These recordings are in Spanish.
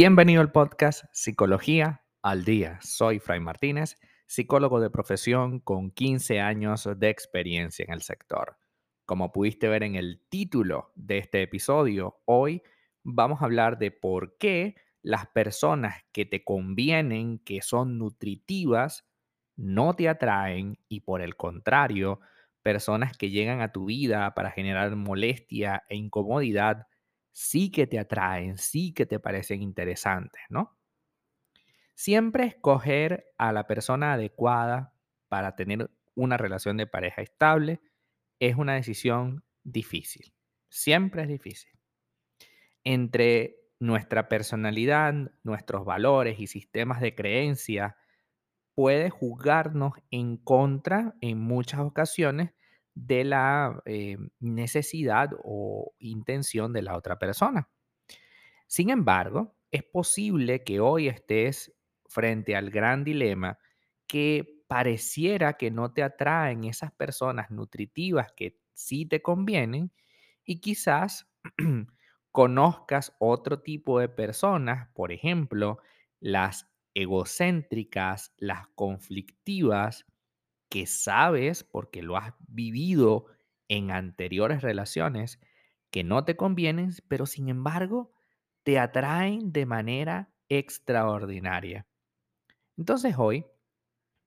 Bienvenido al podcast Psicología al Día. Soy Fray Martínez, psicólogo de profesión con 15 años de experiencia en el sector. Como pudiste ver en el título de este episodio, hoy vamos a hablar de por qué las personas que te convienen, que son nutritivas, no te atraen y por el contrario, personas que llegan a tu vida para generar molestia e incomodidad, sí que te atraen, sí que te parecen interesantes, ¿no? Siempre escoger a la persona adecuada para tener una relación de pareja estable es una decisión difícil. Siempre es difícil. Entre nuestra personalidad, nuestros valores y sistemas de creencia, puede juzgarnos en contra en muchas ocasiones de la eh, necesidad o intención de la otra persona. Sin embargo, es posible que hoy estés frente al gran dilema que pareciera que no te atraen esas personas nutritivas que sí te convienen y quizás conozcas otro tipo de personas, por ejemplo, las egocéntricas, las conflictivas, que sabes porque lo has vivido en anteriores relaciones que no te convienen, pero sin embargo te atraen de manera extraordinaria. Entonces hoy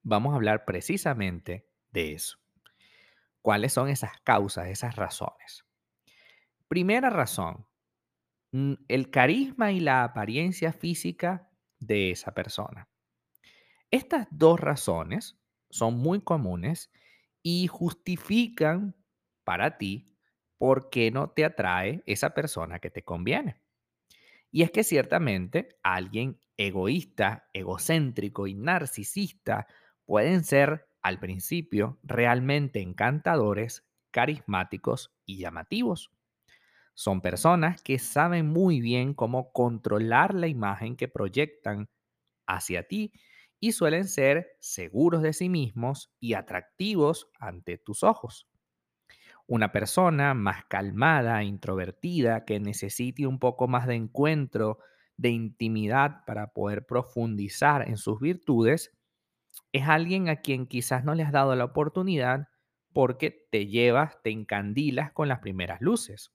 vamos a hablar precisamente de eso. ¿Cuáles son esas causas, esas razones? Primera razón, el carisma y la apariencia física de esa persona. Estas dos razones son muy comunes y justifican para ti por qué no te atrae esa persona que te conviene. Y es que ciertamente alguien egoísta, egocéntrico y narcisista pueden ser al principio realmente encantadores, carismáticos y llamativos. Son personas que saben muy bien cómo controlar la imagen que proyectan hacia ti y suelen ser seguros de sí mismos y atractivos ante tus ojos. Una persona más calmada, introvertida, que necesite un poco más de encuentro, de intimidad para poder profundizar en sus virtudes, es alguien a quien quizás no le has dado la oportunidad porque te llevas, te encandilas con las primeras luces.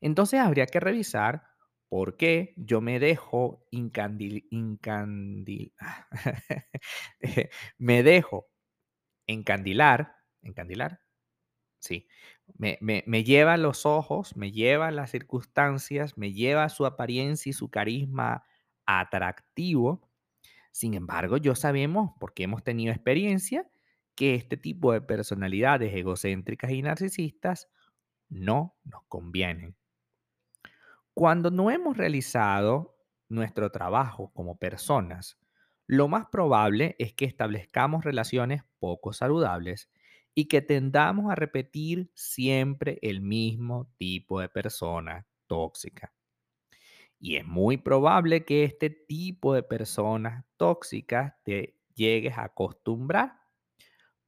Entonces habría que revisar por qué yo me dejo incandil, incandil me dejo encandilar, encandilar, sí, me, me, me, lleva los ojos, me lleva las circunstancias, me lleva su apariencia y su carisma atractivo. Sin embargo, yo sabemos, porque hemos tenido experiencia, que este tipo de personalidades egocéntricas y narcisistas no nos convienen. Cuando no hemos realizado nuestro trabajo como personas, lo más probable es que establezcamos relaciones poco saludables y que tendamos a repetir siempre el mismo tipo de persona tóxica. Y es muy probable que este tipo de personas tóxicas te llegues a acostumbrar.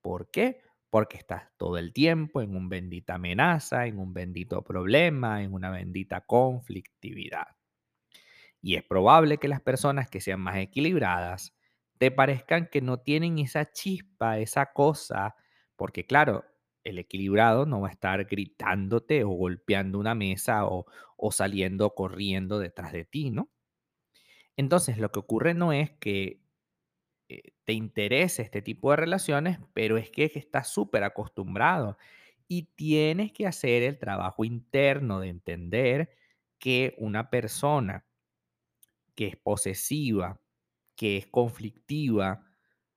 ¿Por qué? Porque estás todo el tiempo en un bendita amenaza, en un bendito problema, en una bendita conflictividad. Y es probable que las personas que sean más equilibradas te parezcan que no tienen esa chispa, esa cosa, porque claro, el equilibrado no va a estar gritándote o golpeando una mesa o, o saliendo corriendo detrás de ti, ¿no? Entonces, lo que ocurre no es que te interesa este tipo de relaciones, pero es que estás súper acostumbrado y tienes que hacer el trabajo interno de entender que una persona que es posesiva, que es conflictiva,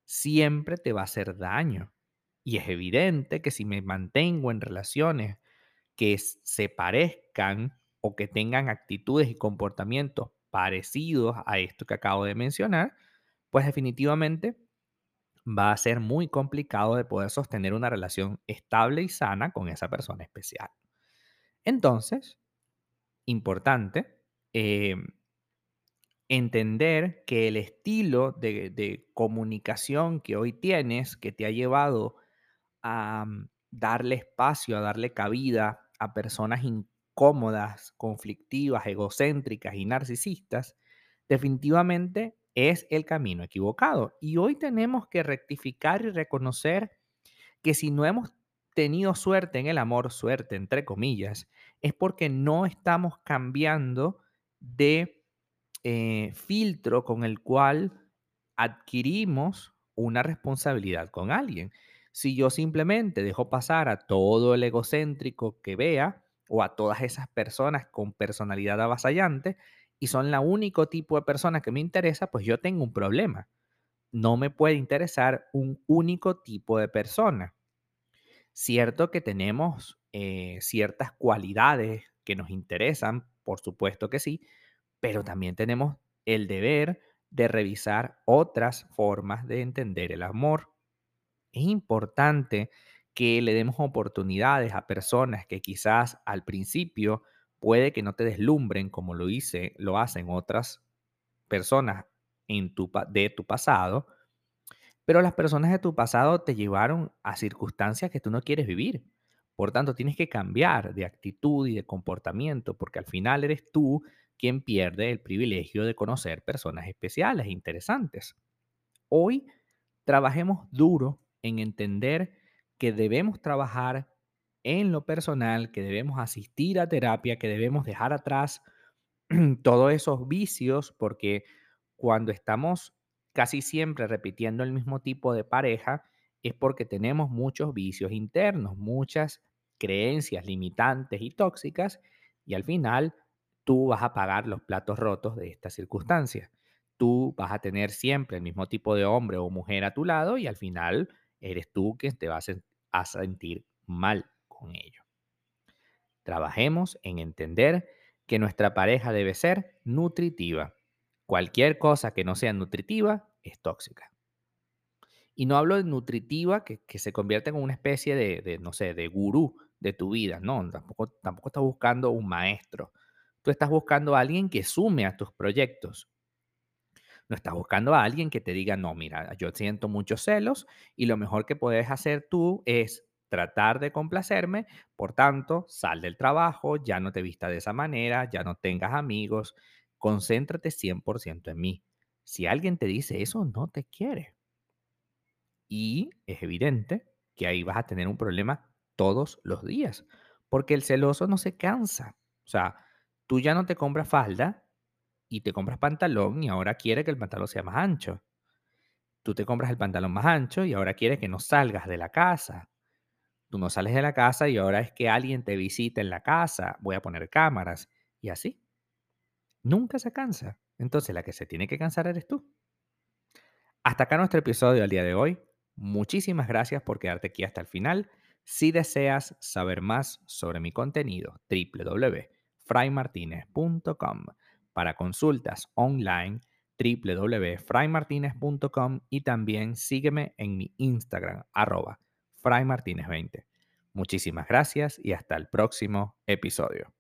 siempre te va a hacer daño. Y es evidente que si me mantengo en relaciones que se parezcan o que tengan actitudes y comportamientos parecidos a esto que acabo de mencionar, pues definitivamente va a ser muy complicado de poder sostener una relación estable y sana con esa persona especial. Entonces, importante, em, entender que el estilo de, comunicación que hoy tienes, que te ha llevado a mm, darle espacio, a darle cabida a personas incómodas, conflictivas, egocéntricas y narcisistas, definitivamente es el camino equivocado. Y hoy tenemos que rectificar y reconocer que si no hemos tenido suerte en el amor, suerte entre comillas, es porque no estamos cambiando de eh, filtro con el cual adquirimos una responsabilidad con alguien. Si yo simplemente dejo pasar a todo el egocéntrico que vea o a todas esas personas con personalidad avasallante y son la único tipo de persona que me interesa, pues yo tengo un problema. No me puede interesar un único tipo de persona. Cierto que tenemos eh, ciertas cualidades que nos interesan, por supuesto que sí, pero también tenemos el deber de revisar otras formas de entender el amor. Es importante que le demos oportunidades a personas que quizás al principio puede que no te deslumbren como lo hice, lo hacen otras personas de tu pasado, pero las personas de tu pasado te llevaron a circunstancias que tú no quieres vivir. Por tanto, tienes que cambiar de actitud y de comportamiento, porque al final eres tú quien pierde el privilegio de conocer personas especiales e interesantes. Hoy trabajemos duro en entender que debemos trabajar en lo personal, que debemos asistir a terapia, que debemos dejar atrás todos esos vicios, porque cuando estamos casi siempre repitiendo el mismo tipo de pareja, es porque tenemos muchos vicios internos, muchas creencias limitantes y tóxicas, y al final tú vas a pagar los platos rotos de estas circunstancias. Tú vas a tener siempre el mismo tipo de hombre o mujer a tu lado y al final eres tú quien te vas a sentir mal con ello. Trabajemos en entender que nuestra pareja debe ser nutritiva. Cualquier cosa que no sea nutritiva es tóxica. Y no hablo de nutritiva que, se convierta en una especie de, de, no sé, de gurú de tu vida. No, tampoco, tampoco estás buscando un maestro. Tú estás buscando a alguien que sume a tus proyectos. No estás buscando a alguien que te diga, no, mira, yo siento muchos celos y lo mejor que puedes hacer tú es tratar de complacerme, por tanto, sal del trabajo, ya no te vista de esa manera, ya no tengas amigos, concéntrate 100% en mí. Si alguien te dice eso, no te quiere. Y es evidente que ahí vas a tener un problema todos los días, porque el celoso no se cansa. O sea, Tú ya no te compras falda y te compras pantalón y ahora quiere que el pantalón sea más ancho. Tú te compras el pantalón más ancho y ahora quiere que no salgas de la casa. Tú no sales de la casa y ahora es que alguien te visita en la casa. Voy a poner cámaras y así. Nunca se cansa. Entonces la que se tiene que cansar eres tú. Hasta acá nuestro episodio del día de hoy. Muchísimas gracias por quedarte aquí hasta el final. Si deseas saber más sobre mi contenido, www fraymartinez.com. Para consultas online, www.fraymartinez.com y también sígueme en mi Instagram, arroba fraymartinez20. Muchísimas gracias y hasta el próximo episodio.